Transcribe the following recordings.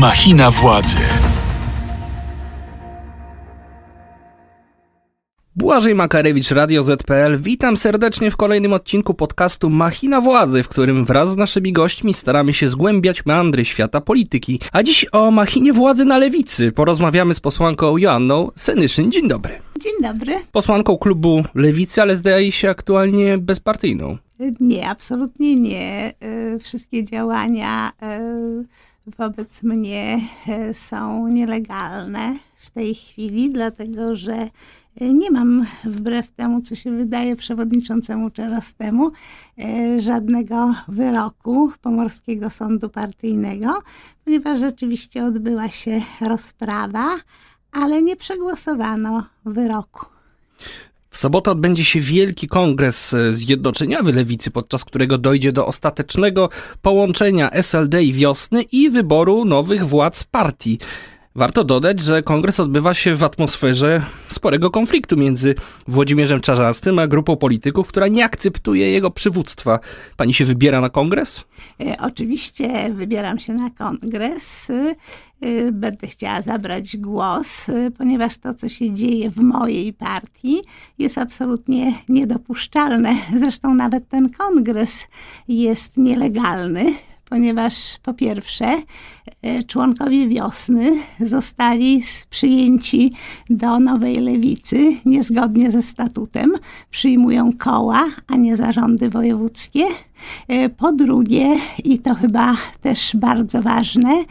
Machina władzy. Błażej Makarewicz, Radio ZPL. Witam serdecznie w kolejnym odcinku podcastu Machina Władzy, w którym wraz z naszymi gośćmi staramy się zgłębiać meandry świata polityki. A dziś o machinie władzy na lewicy porozmawiamy z posłanką Joanną Senyszyn. Dzień dobry. Dzień dobry. Posłanką klubu Lewicy, ale zdaje się aktualnie bezpartyjną. Nie, absolutnie nie. Y, Wszystkie działania y, wobec mnie y, są nielegalne w tej chwili, dlatego że y, nie mam, wbrew temu, co się wydaje przewodniczącemu Czarzastemu, y, żadnego wyroku Pomorskiego Sądu Partyjnego, ponieważ rzeczywiście odbyła się rozprawa, ale nie przegłosowano wyroku. W sobotę odbędzie się wielki kongres e, zjednoczeniowy lewicy, podczas którego dojdzie do ostatecznego połączenia SLD i wiosny i wyboru nowych władz partii. Warto dodać, że kongres odbywa się w atmosferze sporego konfliktu między Włodzimierzem Czarzastym a grupą polityków, która nie akceptuje jego przywództwa. Pani się wybiera na kongres? E, Oczywiście wybieram się na kongres. y, y, Będę chciała zabrać głos, ponieważ to, co się dzieje w mojej partii, jest absolutnie niedopuszczalne. Zresztą nawet ten kongres jest nielegalny. Ponieważ po pierwsze, e, członkowie wiosny zostali przyjęci do nowej lewicy niezgodnie ze statutem. Przyjmują koła, a nie zarządy wojewódzkie. E, Po drugie, i to chyba też bardzo ważne, e,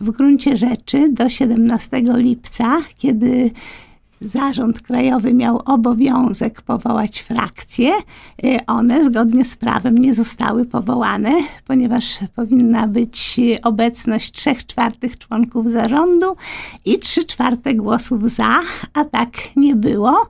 w gruncie rzeczy do 17 lipca, kiedy Zarząd Krajowy miał obowiązek powołać frakcje. Y, One zgodnie z prawem nie zostały powołane, ponieważ powinna być obecność 3 czwartych członków zarządu i 3 czwarte głosów za, a tak nie było.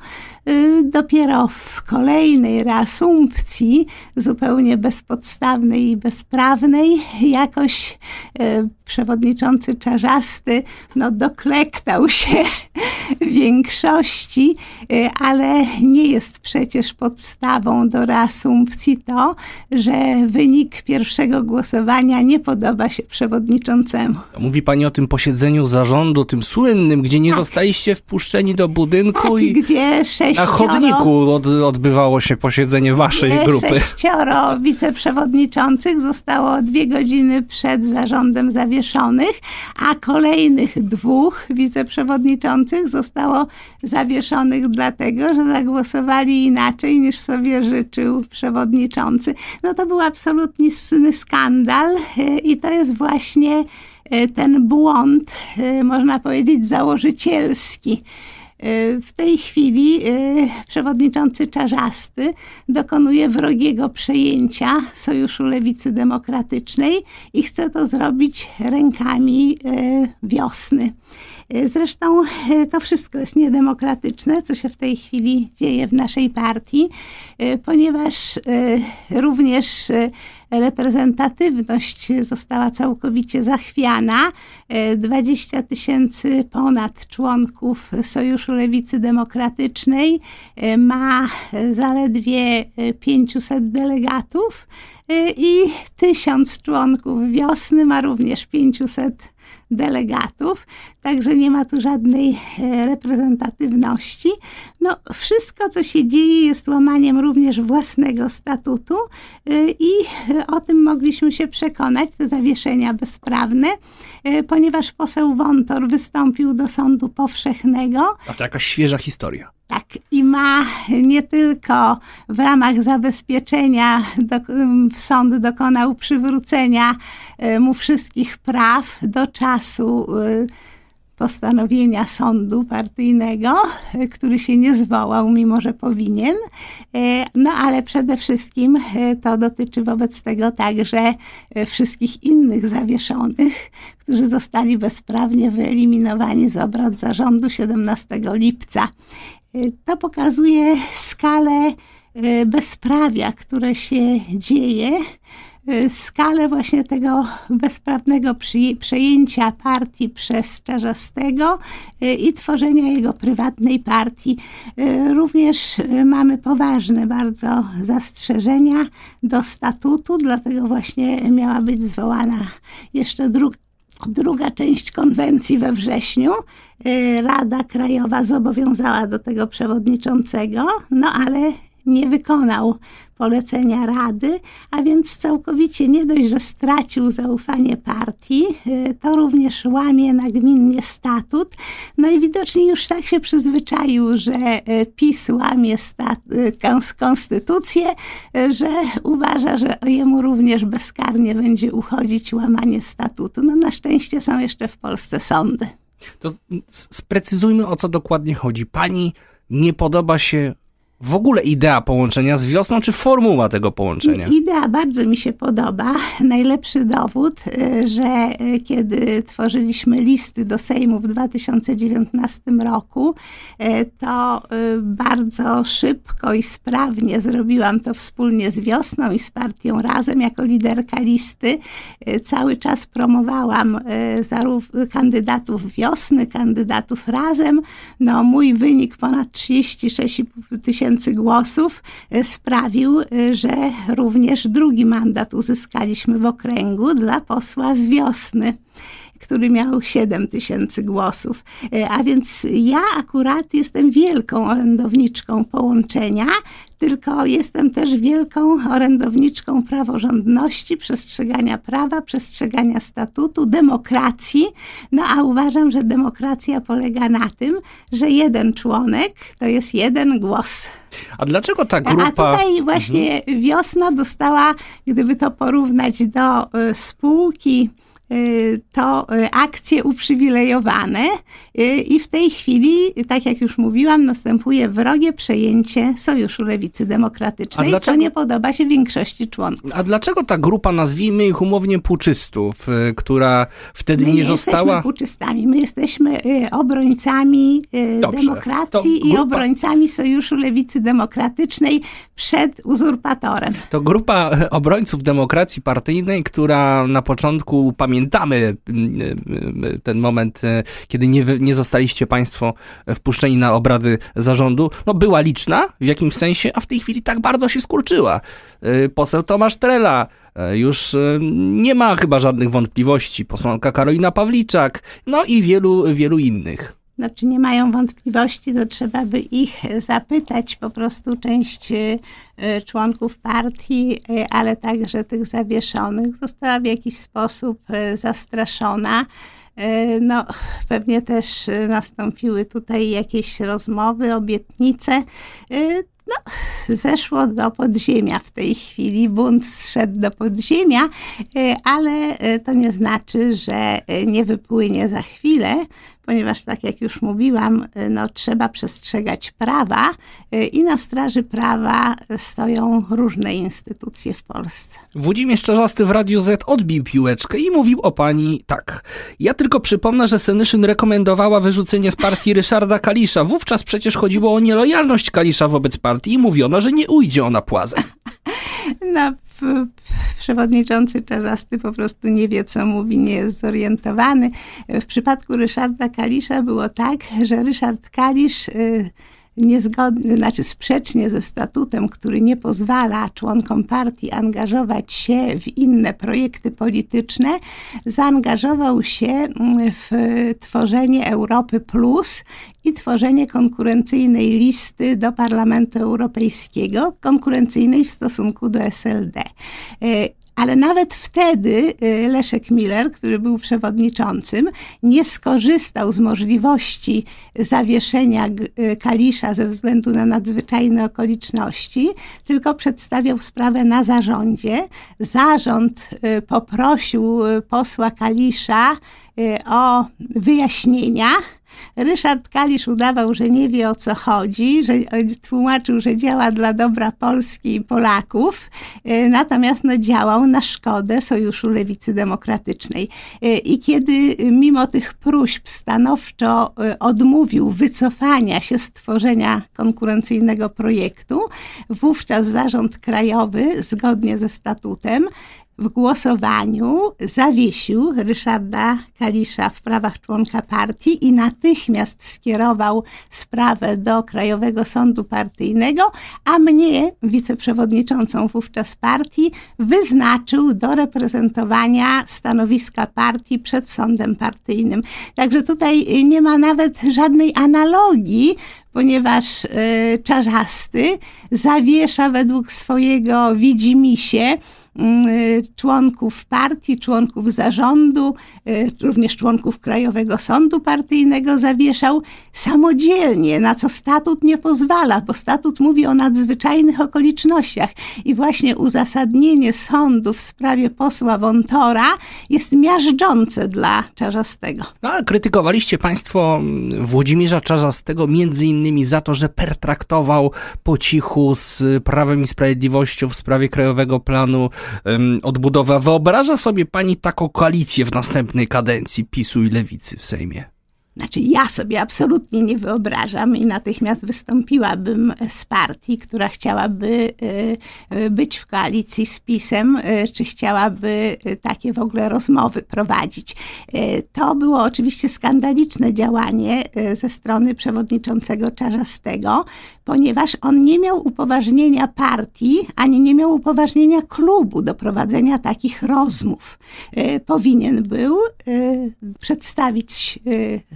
Y, Dopiero w kolejnej reasumpcji, zupełnie bezpodstawnej i bezprawnej, jakoś y, przewodniczący Czarzasty no, doklektał się większości, y, ale nie jest przecież podstawą do reasumpcji to, że wynik pierwszego głosowania nie podoba się przewodniczącemu. Mówi pani o tym posiedzeniu zarządu, tym słynnym, gdzie nie zostaliście wpuszczeni do budynku Tak, i gdzie na chodniku od, odbywało się posiedzenie waszej Gdzie grupy. Sześcioro wiceprzewodniczących zostało dwie godziny przed zarządem zawieszonych, a kolejnych dwóch wiceprzewodniczących zostało zawieszonych dlatego, że zagłosowali inaczej niż sobie życzył przewodniczący. No to był absolutnie sny skandal i to jest właśnie y, ten błąd, y, można powiedzieć, założycielski. Y, W tej chwili y, przewodniczący Czarzasty dokonuje wrogiego przejęcia Sojuszu Lewicy Demokratycznej i chce to zrobić rękami y, wiosny. Zresztą to wszystko jest niedemokratyczne, co się w tej chwili dzieje w naszej partii, ponieważ również reprezentatywność została całkowicie zachwiana. E, 20 tysięcy ponad członków Sojuszu Lewicy Demokratycznej e, ma e, zaledwie e, 500 delegatów e, i tysiąc członków wiosny ma również 500 delegatów, także nie ma tu żadnej e, reprezentatywności. No, wszystko, co się dzieje, jest łamaniem również własnego statutu y, i y, o tym mogliśmy się przekonać, te zawieszenia bezprawne, y, ponieważ poseł Wątor wystąpił do sądu powszechnego A to jakaś świeża historia. tak, i ma nie tylko w ramach zabezpieczenia do, sąd dokonał przywrócenia y, mu wszystkich praw do czasu y, postanowienia sądu partyjnego, y, który się nie zwołał, mimo że powinien. Y, No ale przede wszystkim y, to dotyczy wobec tego także wszystkich innych zawieszonych, którzy zostali bezprawnie wyeliminowani z obrad zarządu 17 lipca. To pokazuje skalę bezprawia, które się dzieje, skalę właśnie tego bezprawnego przejęcia partii przez Czarzastego y, i tworzenia jego prywatnej partii. Y, Również y, mamy poważne bardzo zastrzeżenia do statutu, dlatego właśnie miała być zwołana jeszcze druga druga część konwencji we wrześniu. Rada Krajowa zobowiązała do tego przewodniczącego, no ale nie wykonał polecenia Rady, a więc całkowicie nie dość, że stracił zaufanie partii, y, to również łamie nagminnie statut. Najwidoczniej już tak się przyzwyczaił, że y, PiS łamie y, konstytucję, że uważa, że jemu również bezkarnie będzie uchodzić łamanie statutu. No na szczęście są jeszcze w Polsce sądy. To sprecyzujmy, o co dokładnie chodzi. Pani nie podoba się w ogóle idea połączenia z wiosną, czy formuła tego połączenia? Idea bardzo mi się podoba. Najlepszy dowód, y, że y, kiedy tworzyliśmy listy do Sejmu w 2019 roku, y, to bardzo szybko i sprawnie zrobiłam to wspólnie z wiosną i z partią Razem jako liderka listy. Cały czas promowałam zarówno kandydatów wiosny, kandydatów Razem. No, mój wynik ponad 36,5 tysięcy tysięcy głosów e, sprawił, e, że również drugi mandat uzyskaliśmy w okręgu dla posła z wiosny który miał 7 tysięcy głosów. E, a więc ja akurat jestem wielką orędowniczką połączenia, tylko jestem też wielką orędowniczką praworządności, przestrzegania prawa, przestrzegania statutu, demokracji. No a uważam, że demokracja polega na tym, że jeden członek to jest jeden głos. A dlaczego ta grupa... A tutaj właśnie mhm. wiosna dostała, gdyby to porównać do y, spółki, to y, akcje uprzywilejowane y, i w tej chwili, tak jak już mówiłam, następuje wrogie przejęcie Sojuszu Lewicy Demokratycznej, dlaczego, co nie podoba się większości członków. A dlaczego ta grupa, nazwijmy ich umownie puczystów, która wtedy my nie, została... My jesteśmy puczystami, my jesteśmy obrońcami Dobrze, demokracji grupa... i obrońcami Sojuszu Lewicy Demokratycznej przed uzurpatorem. To grupa obrońców demokracji partyjnej, która na początku pamięta pamiętamy mm, y, ten moment, y, kiedy nie, nie zostaliście Państwo wpuszczeni na obrady zarządu, no była liczna w jakimś sensie, a w tej chwili tak bardzo się skurczyła. Y, poseł Tomasz Trela, już nie ma chyba żadnych wątpliwości. Posłanka Karolina Pawliczak, no i wielu, wielu innych znaczy nie mają wątpliwości, to trzeba by ich zapytać, po prostu część y, członków partii, y, ale także tych zawieszonych została w jakiś sposób y, zastraszona. No, pewnie też nastąpiły tutaj jakieś rozmowy, obietnice. No, zeszło do podziemia w tej chwili, bunt zszedł do podziemia, ale to nie znaczy, że nie wypłynie za chwilę, ponieważ tak jak już mówiłam, y, no, trzeba przestrzegać prawa y, i na straży prawa stoją różne instytucje w Polsce. Włodzimierz Czarzasty w Radiu Z odbił piłeczkę i mówił o pani tak. Ja tylko przypomnę, że Senyszyn rekomendowała wyrzucenie z partii Ryszarda Kalisza. Wówczas przecież chodziło o nielojalność Kalisza wobec partii i mówiono, że nie ujdzie ona płazem. Przewodniczący Czarzasty po prostu nie wie, co mówi, nie jest zorientowany. W przypadku Ryszarda Kalisza było tak, że Ryszard Kalisz y, niezgodnie, znaczy sprzecznie ze statutem, który nie pozwala członkom partii angażować się w inne projekty polityczne, zaangażował się mm, w tworzenie Europy Plus i tworzenie konkurencyjnej listy do Parlamentu Europejskiego, konkurencyjnej w stosunku do SLD. Ale nawet wtedy y, Leszek Miller, który był przewodniczącym, nie skorzystał z możliwości zawieszenia y, Kalisza ze względu na nadzwyczajne okoliczności, tylko przedstawiał sprawę na zarządzie. Zarząd y, poprosił posła Kalisza o wyjaśnienia Ryszard Kalisz udawał, że nie wie o co chodzi, że tłumaczył, że działa dla dobra Polski i Polaków, e, natomiast no, działał na szkodę Sojuszu Lewicy Demokratycznej. E, I kiedy mimo tych próśb stanowczo e, odmówił wycofania się z tworzenia konkurencyjnego projektu, wówczas zarząd krajowy, zgodnie ze statutem, w głosowaniu zawiesił Ryszarda Kalisza w prawach członka partii i natychmiast skierował sprawę do Krajowego Sądu Partyjnego, a mnie, wiceprzewodniczącą wówczas partii, wyznaczył do reprezentowania stanowiska partii przed sądem partyjnym. Także tutaj nie ma nawet żadnej analogii ponieważ y, Czarzasty zawiesza według swojego widzimisię członków partii, członków zarządu, y, również członków Krajowego Sądu Partyjnego zawieszał samodzielnie, na co statut nie pozwala, bo statut mówi o nadzwyczajnych okolicznościach. I właśnie uzasadnienie sądu w sprawie posła Wątora jest miażdżące dla Czarzastego. No, ale krytykowaliście Państwo mm, Włodzimierza Czarzastego między innymi za to, że pertraktował po cichu z Prawem i Sprawiedliwością w sprawie Krajowego Planu odbudowa. Wyobraża sobie pani taką koalicję w następnej kadencji PiSu i Lewicy w Sejmie? Znaczy, ja sobie absolutnie nie wyobrażam i natychmiast wystąpiłabym z partii, która chciałaby y, y, być w koalicji z PiSem, y, czy chciałaby takie w ogóle rozmowy prowadzić. To było oczywiście skandaliczne działanie ze strony przewodniczącego Czarzastego, ponieważ on nie miał upoważnienia partii, ani nie miał upoważnienia klubu do prowadzenia takich rozmów. Powinien był przedstawić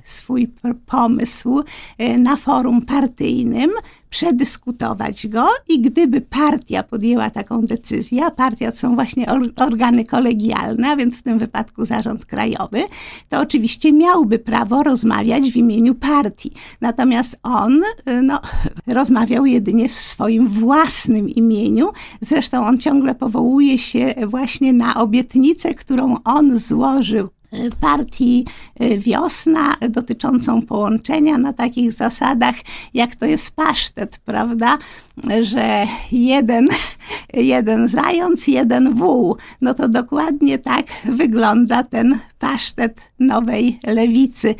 swój pomysł e, na forum partyjnym, przedyskutować go i gdyby partia podjęła taką decyzję, a partia to są właśnie organy kolegialne, a więc w tym wypadku zarząd krajowy, to oczywiście miałby prawo rozmawiać w imieniu partii. Natomiast on e, no, rozmawiał jedynie w swoim własnym imieniu. Zresztą on ciągle powołuje się właśnie na obietnicę, którą on złożył partii y, Wiosna dotyczącą połączenia na takich zasadach, jak to jest pasztet, prawda? Że jeden, jeden zając, jeden wół. No to dokładnie tak wygląda ten pasztet nowej lewicy,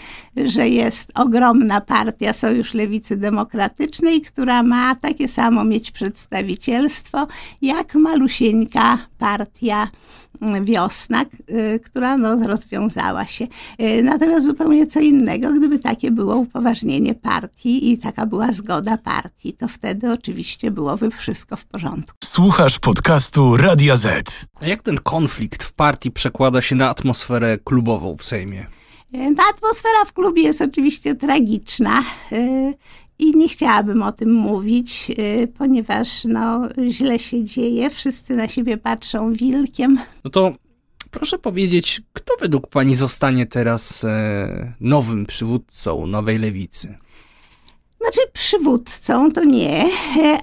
że jest ogromna partia Sojusz Lewicy Demokratycznej, która ma takie samo mieć przedstawicielstwo jak malusieńka partia wiosna, y, która no, rozwiązała się. Y, natomiast zupełnie co innego, gdyby takie było upoważnienie partii i taka była zgoda partii, to wtedy oczywiście byłoby wszystko w porządku. Słuchasz podcastu Radia Z. A jak ten konflikt w partii przekłada się na atmosferę klubową w Sejmie? Y, ta atmosfera w klubie jest oczywiście tragiczna i nie chciałabym o tym mówić, y, ponieważ no, źle się dzieje, wszyscy na siebie patrzą wilkiem. No to proszę powiedzieć, kto według pani zostanie teraz e, nowym przywódcą nowej lewicy? Znaczy, przywódcą to nie,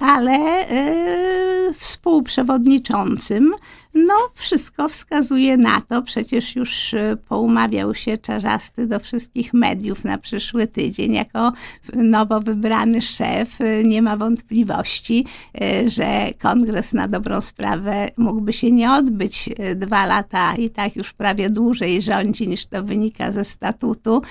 ale e, współprzewodniczącym. No, wszystko wskazuje na to. Przecież już e, poumawiał się Czarzasty do wszystkich mediów na przyszły tydzień. Jako nowo wybrany szef e, nie ma wątpliwości, e, że kongres na dobrą sprawę mógłby się nie odbyć dwa lata i tak już prawie dłużej rządzi niż to wynika ze statutu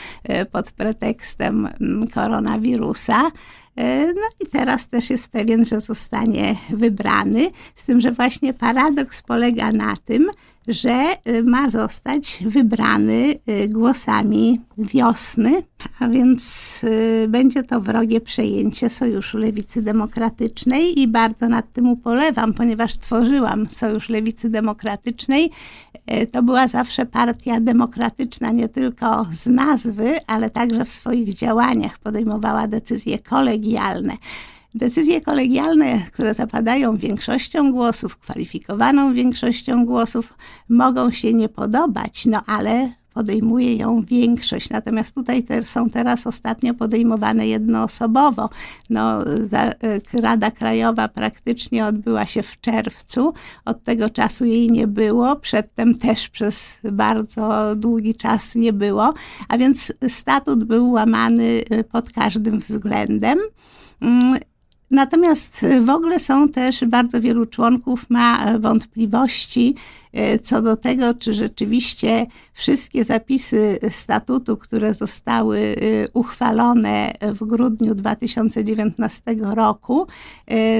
pod pretekstem mm, koronawirusa. E, no i teraz też jest pewien, że zostanie wybrany, z tym, że właśnie paradoks polega na tym, że y, ma zostać wybrany y, głosami wiosny, a więc y, będzie to wrogie przejęcie Sojuszu Lewicy Demokratycznej i bardzo nad tym upolewam, ponieważ tworzyłam Sojusz Lewicy Demokratycznej. To była zawsze partia demokratyczna nie tylko z nazwy, ale także w swoich działaniach podejmowała decyzje kolegialne. Decyzje kolegialne, które zapadają większością głosów, kwalifikowaną większością głosów, mogą się nie podobać, no ale podejmuje ją większość. Natomiast tutaj te, są teraz ostatnio podejmowane jednoosobowo. No, za, e, Rada Krajowa praktycznie odbyła się w czerwcu. Od tego czasu jej nie było. Przedtem też przez bardzo długi czas nie było. A więc statut był łamany e, pod każdym względem. Natomiast w ogóle są też bardzo wielu członków ma wątpliwości, co do tego, czy rzeczywiście wszystkie zapisy statutu, które zostały uchwalone w grudniu 2019 roku,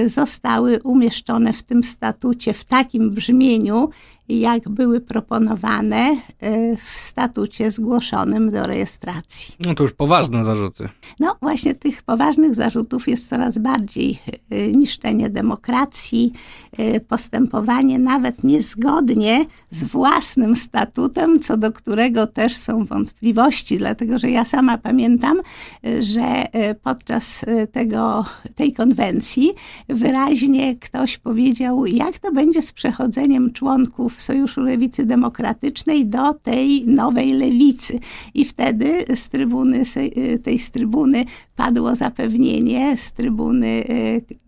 zostały umieszczone w tym statucie w takim brzmieniu, jak były proponowane e, w statucie zgłoszonym do rejestracji. No to już poważne zarzuty. No właśnie tych poważnych zarzutów jest coraz bardziej e, niszczenie demokracji, e, postępowanie nawet z własnym statutem, co do którego też są wątpliwości, dlatego że ja sama pamiętam, że podczas tego, tej konwencji wyraźnie ktoś powiedział, jak to będzie z przechodzeniem członków Sojuszu Lewicy Demokratycznej do tej nowej lewicy. I wtedy z trybuny, tej z trybuny padło zapewnienie z trybuny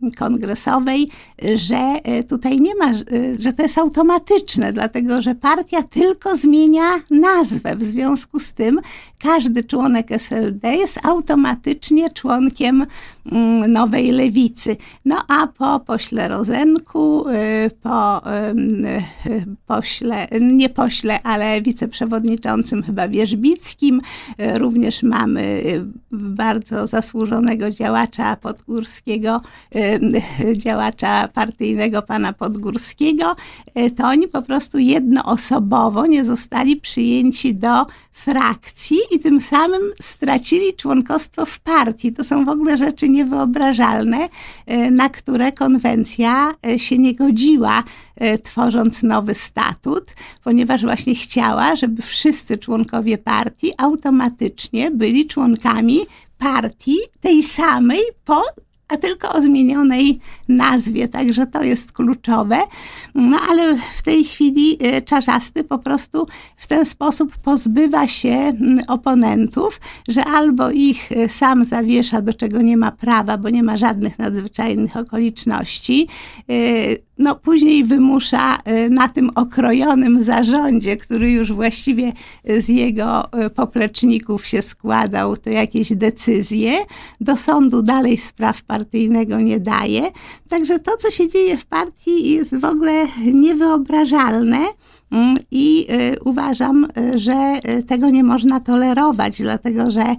e, kongresowej, że e, tutaj nie ma, e, że to jest automatyczne, dlatego że partia tylko zmienia nazwę. W związku z tym każdy członek SLD jest automatycznie członkiem mm, nowej lewicy. No a po pośle Rozenku, po pośle, nie pośle, ale wiceprzewodniczącym chyba Wierzbickim, również mamy bardzo za zasłużonego działacza podgórskiego, działacza partyjnego pana Podgórskiego, to oni po prostu jednoosobowo nie zostali przyjęci do frakcji i tym samym stracili członkostwo w partii. To są w ogóle rzeczy niewyobrażalne, e, na które konwencja e, się nie godziła, tworząc nowy statut, ponieważ właśnie chciała, żeby wszyscy członkowie partii automatycznie byli członkami partii, tej samej, po a tylko o zmienionej nazwie, także to jest kluczowe. No ale w tej chwili e, Czarzasty po prostu w ten sposób pozbywa się oponentów, że albo ich e, sam zawiesza, do czego nie ma prawa, bo nie ma żadnych nadzwyczajnych okoliczności, e, no później wymusza na tym okrojonym zarządzie, który już właściwie z jego popleczników się składał, to jakieś decyzje. Do sądu dalej spraw partyjnego nie daje. Także to, co się dzieje w partii jest w ogóle niewyobrażalne. Mm, I y, uważam, y, że y, tego nie można tolerować, dlatego że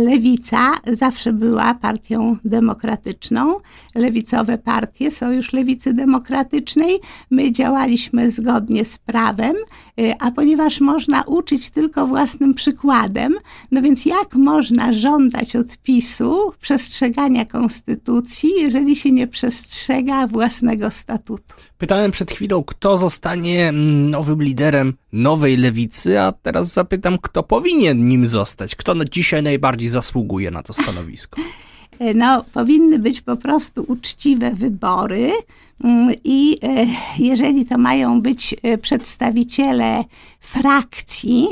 lewica zawsze była partią demokratyczną. Lewicowe partie, Sojusz Lewicy Demokratycznej, my działaliśmy zgodnie z prawem, a ponieważ można uczyć tylko własnym przykładem, no więc jak można żądać od PiSu przestrzegania konstytucji, jeżeli się nie przestrzega własnego statutu? Pytałem przed chwilą, kto zostanie no, nowym liderem nowej lewicy, a teraz zapytam, kto powinien nim zostać? Kto dzisiaj najbardziej zasługuje na to stanowisko? No, powinny być po prostu uczciwe wybory. Mm, I e, jeżeli to mają być e, przedstawiciele frakcji,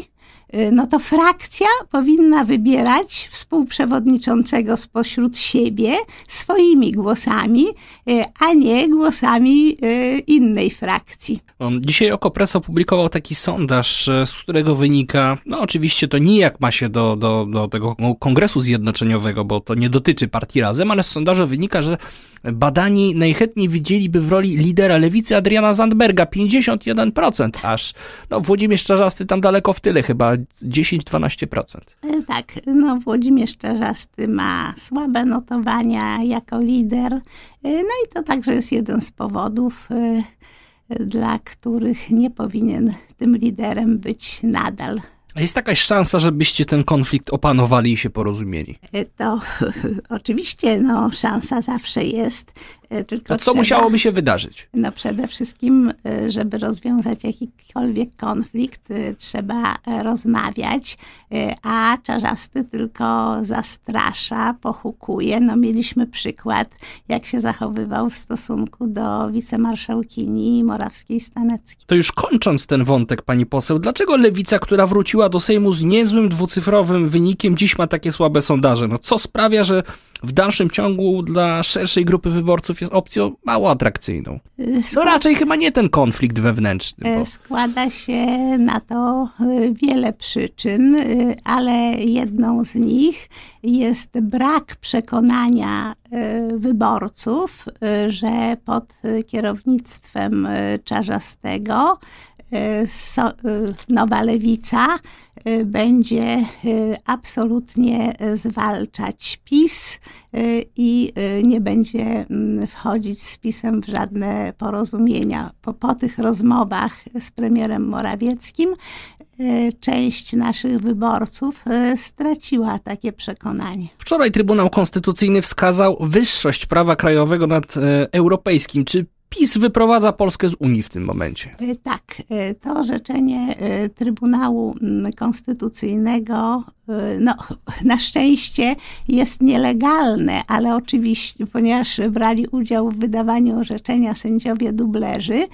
no to frakcja powinna wybierać współprzewodniczącego spośród siebie swoimi głosami, y, a nie głosami y, innej frakcji. Dzisiaj Okopres opublikował taki sondaż, z którego wynika, no oczywiście to nijak ma się do, do, do tego kongresu zjednoczeniowego, bo to nie dotyczy partii Razem, ale z sondażu wynika, że badani najchętniej widzieliby w roli lidera lewicy Adriana Zandberga 51% aż. No Włodzimierz Czarzasty tam daleko w tyle chyba 10-12%. E, tak, no Włodzimierz Czarzasty ma słabe notowania jako lider. E, no i to także jest jeden z powodów, e, dla których nie powinien tym liderem być nadal. A jest jakaś szansa, żebyście ten konflikt opanowali i się porozumieli? To oczywiście, no, szansa zawsze jest. E, tylko to co musiałoby się wydarzyć? No przede wszystkim, e, żeby rozwiązać jakikolwiek konflikt, e, trzeba rozmawiać, a Czarzasty tylko zastrasza, pochukuje. No mieliśmy przykład, jak się zachowywał w stosunku do wicemarszałkini Morawskiej-Staneckiej. To już kończąc ten wątek, pani poseł, dlaczego lewica, która wróciła do Sejmu z niezłym dwucyfrowym wynikiem, dziś ma takie słabe sondaże? No co sprawia, że w dalszym ciągu dla szerszej grupy wyborców jest opcją mało atrakcyjną. No raczej chyba nie ten konflikt wewnętrzny. Bo... Składa się na to y, wiele przyczyn, y, ale jedną z nich jest brak przekonania y, wyborców, że pod kierownictwem Czarzastego so, nowa lewica będzie absolutnie zwalczać PiS i nie będzie mm, wchodzić z PiSem w żadne porozumienia. Po, po tych rozmowach z premierem Morawieckim część naszych wyborców straciła takie przekonanie. Wczoraj Trybunał Konstytucyjny wskazał wyższość prawa krajowego nad europejskim. Czy PiS wyprowadza Polskę z Unii w tym momencie. E, tak, e, to orzeczenie e, Trybunału mm, Konstytucyjnego no, na szczęście jest nielegalne, ale oczywiście, ponieważ brali udział w wydawaniu orzeczenia sędziowie dublerzy,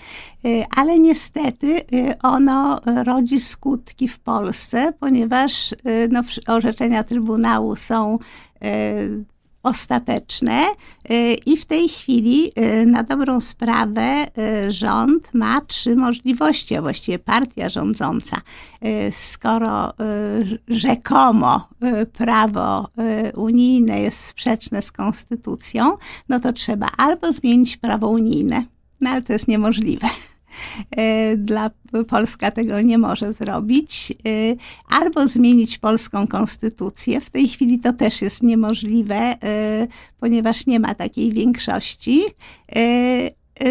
ale niestety ono rodzi skutki w Polsce, ponieważ no, orzeczenia Trybunału są ostateczne y, i w tej chwili y, na dobrą sprawę y, rząd ma trzy możliwości, a właściwie partia rządząca. Skoro rzekomo prawo unijne jest sprzeczne z konstytucją, no to trzeba albo zmienić prawo unijne, no ale to jest niemożliwe dla Polska tego nie może zrobić, e, albo zmienić polską konstytucję. W tej chwili to też jest niemożliwe, e, ponieważ nie ma takiej większości.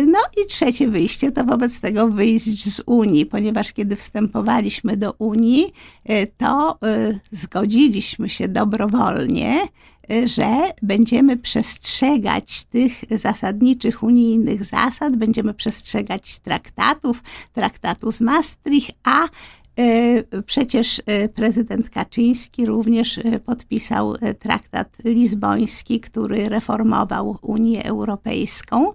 No i trzecie wyjście to wobec tego wyjść z Unii, ponieważ kiedy wstępowaliśmy do Unii, to zgodziliśmy się dobrowolnie że będziemy przestrzegać tych zasadniczych unijnych zasad, będziemy przestrzegać traktatów, traktatu z Maastricht, a e, Przecież e, prezydent Kaczyński również e, podpisał traktat lizboński, który reformował Unię Europejską.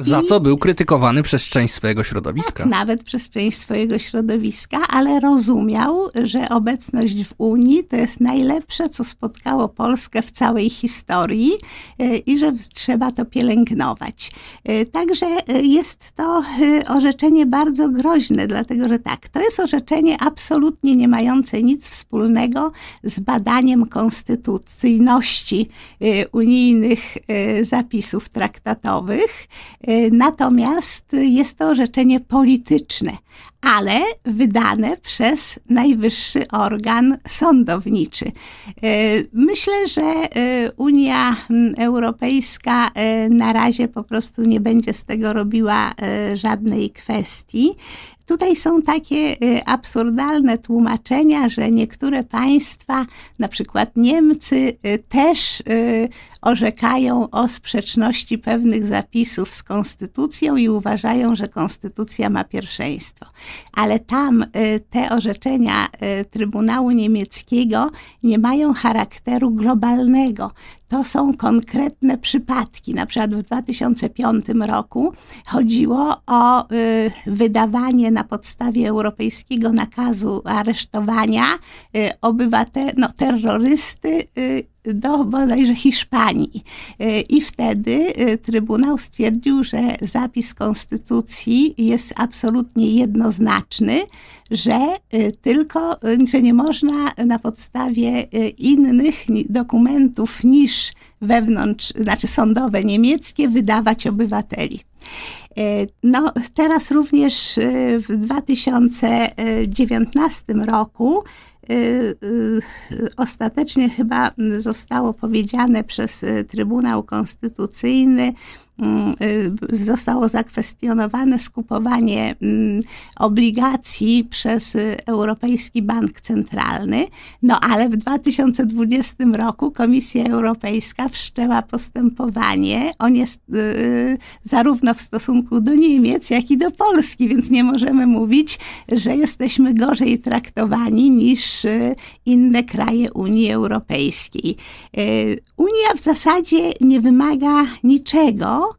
Za I co był krytykowany przez część swojego środowiska. Tak, nawet przez część swojego środowiska, ale rozumiał, że obecność w Unii to jest najlepsze, co spotkało Polskę w całej historii e, i że trzeba to pielęgnować. E, także e, jest to orzeczenie bardzo groźne, dlatego że tak, to jest orzeczenie absolutnie nie mające nic wspólnego z badaniem konstytucyjności unijnych zapisów traktatowych natomiast jest to orzeczenie polityczne, ale wydane przez najwyższy organ sądowniczy. E, myślę, że e, Unia Europejska na razie po prostu nie będzie z tego robiła żadnej kwestii. Tutaj są takie absurdalne tłumaczenia, że niektóre państwa, na przykład Niemcy, też orzekają o sprzeczności pewnych zapisów z konstytucją i uważają, że konstytucja ma pierwszeństwo. Ale tam y, te orzeczenia y, Trybunału Niemieckiego nie mają charakteru globalnego. To są konkretne przypadki. Na przykład w 2005 roku chodziło o y, wydawanie na podstawie europejskiego nakazu aresztowania obywatel, no, terrorysty do bodajże Hiszpanii. E, I wtedy e, Trybunał stwierdził, że zapis konstytucji jest absolutnie jednoznaczny, że e, tylko, że nie można na podstawie innych dokumentów niż wewnątrz, znaczy sądowe niemieckie, wydawać obywateli. No, teraz również w 2019 roku ostatecznie chyba zostało powiedziane przez Trybunał Konstytucyjny, y, zostało zakwestionowane skupowanie mm, obligacji przez Europejski Bank Centralny. No ale w 2020 roku Komisja Europejska wszczęła postępowanie. On jest y, zarówno w stosunku do Niemiec, jak i do Polski, więc nie możemy mówić, że jesteśmy gorzej traktowani niż y, inne kraje Unii Europejskiej. Unia w zasadzie nie wymaga niczego,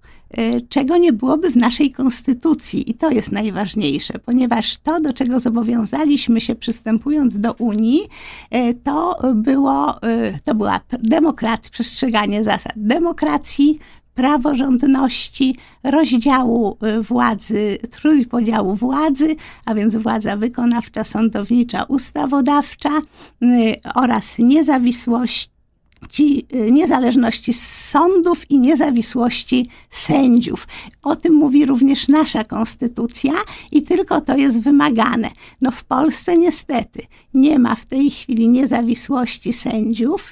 czego nie byłoby w naszej konstytucji. I to jest najważniejsze, ponieważ to, do czego zobowiązaliśmy się przystępując do Unii, e, to, było, e, to była demokracja, przestrzeganie zasad demokracji, praworządności, rozdziału władzy, trójpodziału władzy, a więc władza wykonawcza, sądownicza, ustawodawcza oraz niezawisłości ci y, niezależności sądów i niezawisłości sędziów. O tym mówi również nasza konstytucja i tylko to jest wymagane. No w Polsce niestety nie ma w tej chwili niezawisłości sędziów.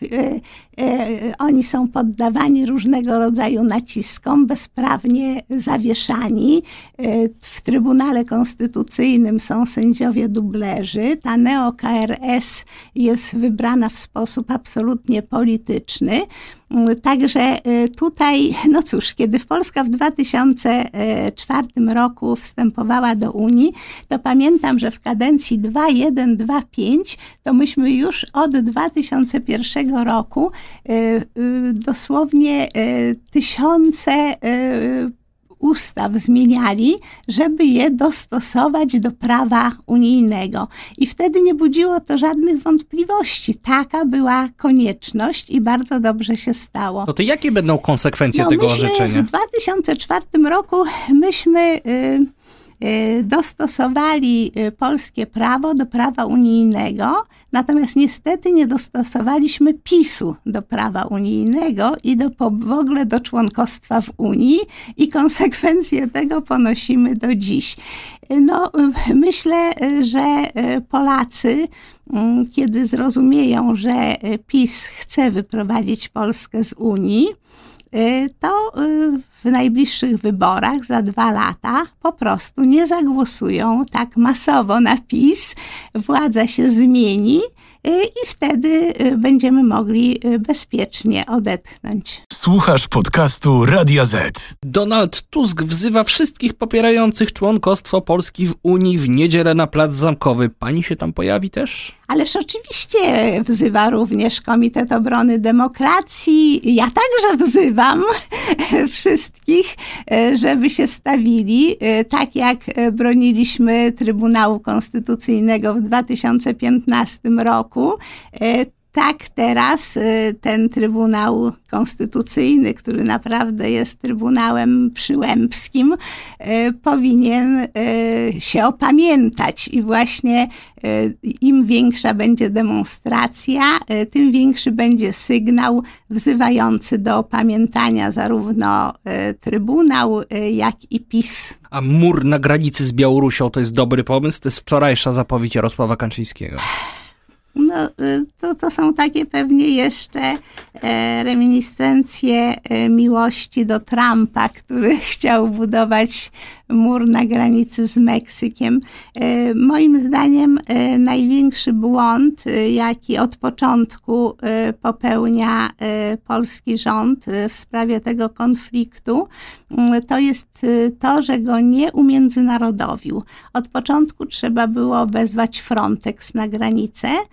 Y, oni są poddawani różnego rodzaju naciskom, bezprawnie zawieszani. W Trybunale Konstytucyjnym są sędziowie dublerzy. Ta neo-KRS jest wybrana w sposób absolutnie polityczny. Także y, tutaj, no cóż, kiedy Polska w 2004 roku wstępowała do Unii, to pamiętam, że w kadencji 2.1.2.5 to myśmy już od 2001 roku y, y, dosłownie tysiące ustaw zmieniali, żeby je dostosować do prawa unijnego. I wtedy nie budziło to żadnych wątpliwości. Taka była konieczność i bardzo dobrze się stało. No to jakie będą konsekwencje no, tego myśmy orzeczenia? W 2004 roku myśmy. Yy, dostosowali y, polskie prawo do prawa unijnego, natomiast niestety nie dostosowaliśmy PiSu do prawa unijnego i do, w ogóle do członkostwa w Unii i konsekwencje tego ponosimy do dziś. No, y, myślę, że y, Polacy, mm, kiedy zrozumieją, że PiS chce wyprowadzić Polskę z Unii, to w najbliższych wyborach za dwa lata po prostu nie zagłosują tak masowo na PiS, władza się zmieni y, i wtedy y, będziemy mogli y, bezpiecznie odetchnąć. Słuchasz podcastu Radia Z. Donald Tusk wzywa wszystkich popierających członkostwo Polski w Unii w niedzielę na Plac Zamkowy. Pani się tam pojawi też? Ależ oczywiście wzywa również Komitet Obrony Demokracji. Ja także wzywam wszystkich, żeby się stawili, tak jak broniliśmy Trybunału Konstytucyjnego w 2015 roku tak teraz y, ten Trybunał Konstytucyjny, który naprawdę jest Trybunałem Przyłębskim, y, powinien y, się opamiętać i właśnie im większa będzie demonstracja, tym większy będzie sygnał wzywający do opamiętania zarówno Trybunał, jak i PiS. A mur na granicy z Białorusią to jest dobry pomysł? To jest wczorajsza zapowiedź Jarosława Kaczyńskiego. No, y, to, to są takie pewnie jeszcze e, reminiscencje e, miłości do Trumpa, który chciał budować mur na granicy z Meksykiem. E, moim zdaniem największy błąd, jaki od początku popełnia polski rząd w sprawie tego konfliktu, to jest to, że go nie umiędzynarodowił. Od początku trzeba było wezwać Frontex na granicę,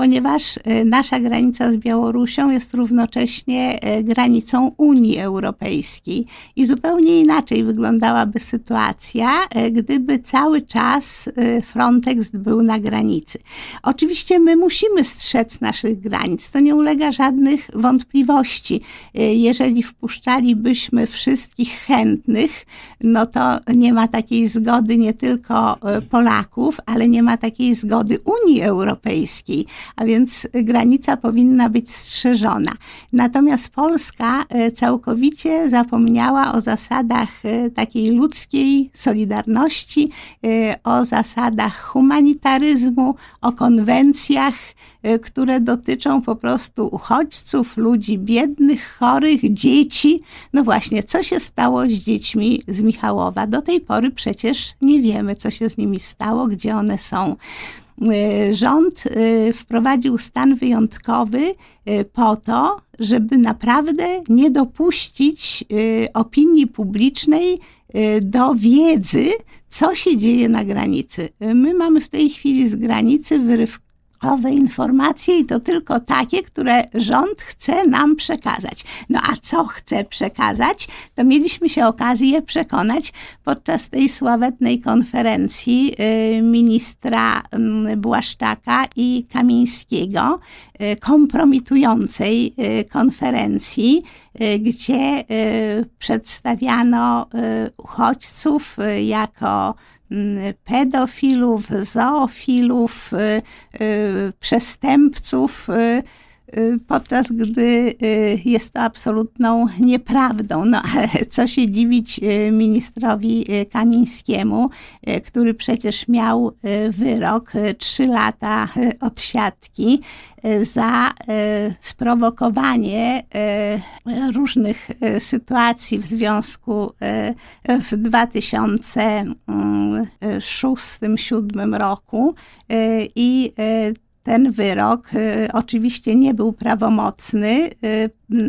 ponieważ e, nasza granica z Białorusią jest równocześnie e, granicą Unii Europejskiej i zupełnie inaczej wyglądałaby sytuacja, e, gdyby cały czas Frontex był na granicy. Oczywiście my musimy strzec naszych granic, to nie ulega żadnych wątpliwości. Jeżeli wpuszczalibyśmy wszystkich chętnych, no to nie ma takiej zgody nie tylko Polaków, ale nie ma takiej zgody Unii Europejskiej a więc granica powinna być strzeżona. Natomiast Polska e, całkowicie zapomniała o zasadach e, takiej ludzkiej solidarności, e, o zasadach humanitaryzmu, o konwencjach, które dotyczą po prostu uchodźców, ludzi biednych, chorych, dzieci. No właśnie, co się stało z dziećmi z Michałowa? Do tej pory przecież nie wiemy, co się z nimi stało, gdzie one są. Y, rząd y, wprowadził stan wyjątkowy y, po to, żeby naprawdę nie dopuścić opinii publicznej do wiedzy, co się dzieje na granicy. My mamy w tej chwili z granicy wyrywki owe informacje i to tylko takie, które rząd chce nam przekazać. No a co chce przekazać, to mieliśmy się okazję przekonać podczas tej sławetnej konferencji y, ministra mm, Błaszczaka i Kamińskiego, y, kompromitującej y, konferencji, gdzie przedstawiano uchodźców jako pedofilów, zoofilów, y, y, przestępców, y, podczas gdy jest to absolutną nieprawdą. No ale co się dziwić ministrowi Kamińskiemu, który przecież miał wyrok 3 lata odsiadki za sprowokowanie różnych sytuacji w związku w 2006-2007 roku i ten wyrok oczywiście nie był prawomocny.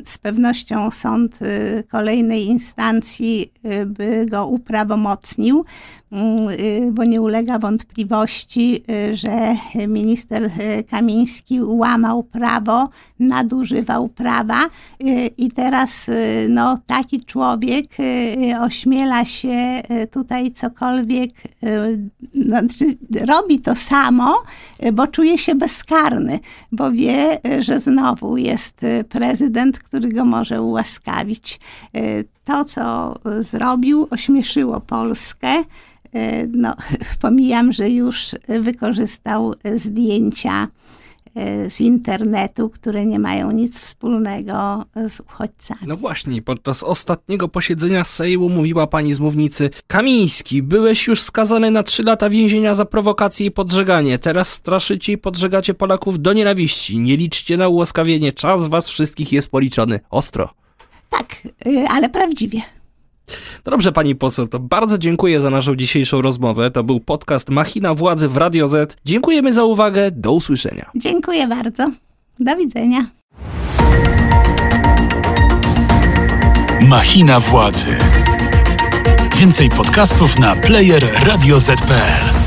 Z pewnością sąd kolejnej instancji by go uprawomocnił, bo nie ulega wątpliwości, że minister Kamiński łamał prawo, nadużywał prawa i teraz no, taki człowiek ośmiela się tutaj cokolwiek, znaczy robi to samo, bo czuje się bezkarny, bo wie, że znowu jest prezydent, który go może ułaskawić. To, co zrobił, ośmieszyło Polskę. No, pomijam, że już wykorzystał zdjęcia z internetu, które nie mają nic wspólnego z uchodźcami. No właśnie, podczas ostatniego posiedzenia Sejmu mówiła pani z mównicy Kamiński, byłeś już skazany na trzy lata więzienia za prowokację i podżeganie. Teraz straszycie i podżegacie Polaków do nienawiści. Nie liczcie na ułaskawienie. Czas was wszystkich jest policzony. Ostro. Tak, ale prawdziwie. No dobrze, pani poseł, to bardzo dziękuję za naszą dzisiejszą rozmowę. To był podcast Machina Władzy w Radio Z. Dziękujemy za uwagę. Do usłyszenia. Dziękuję bardzo. Do widzenia. Machina Władzy. Więcej podcastów na player radioz.pl.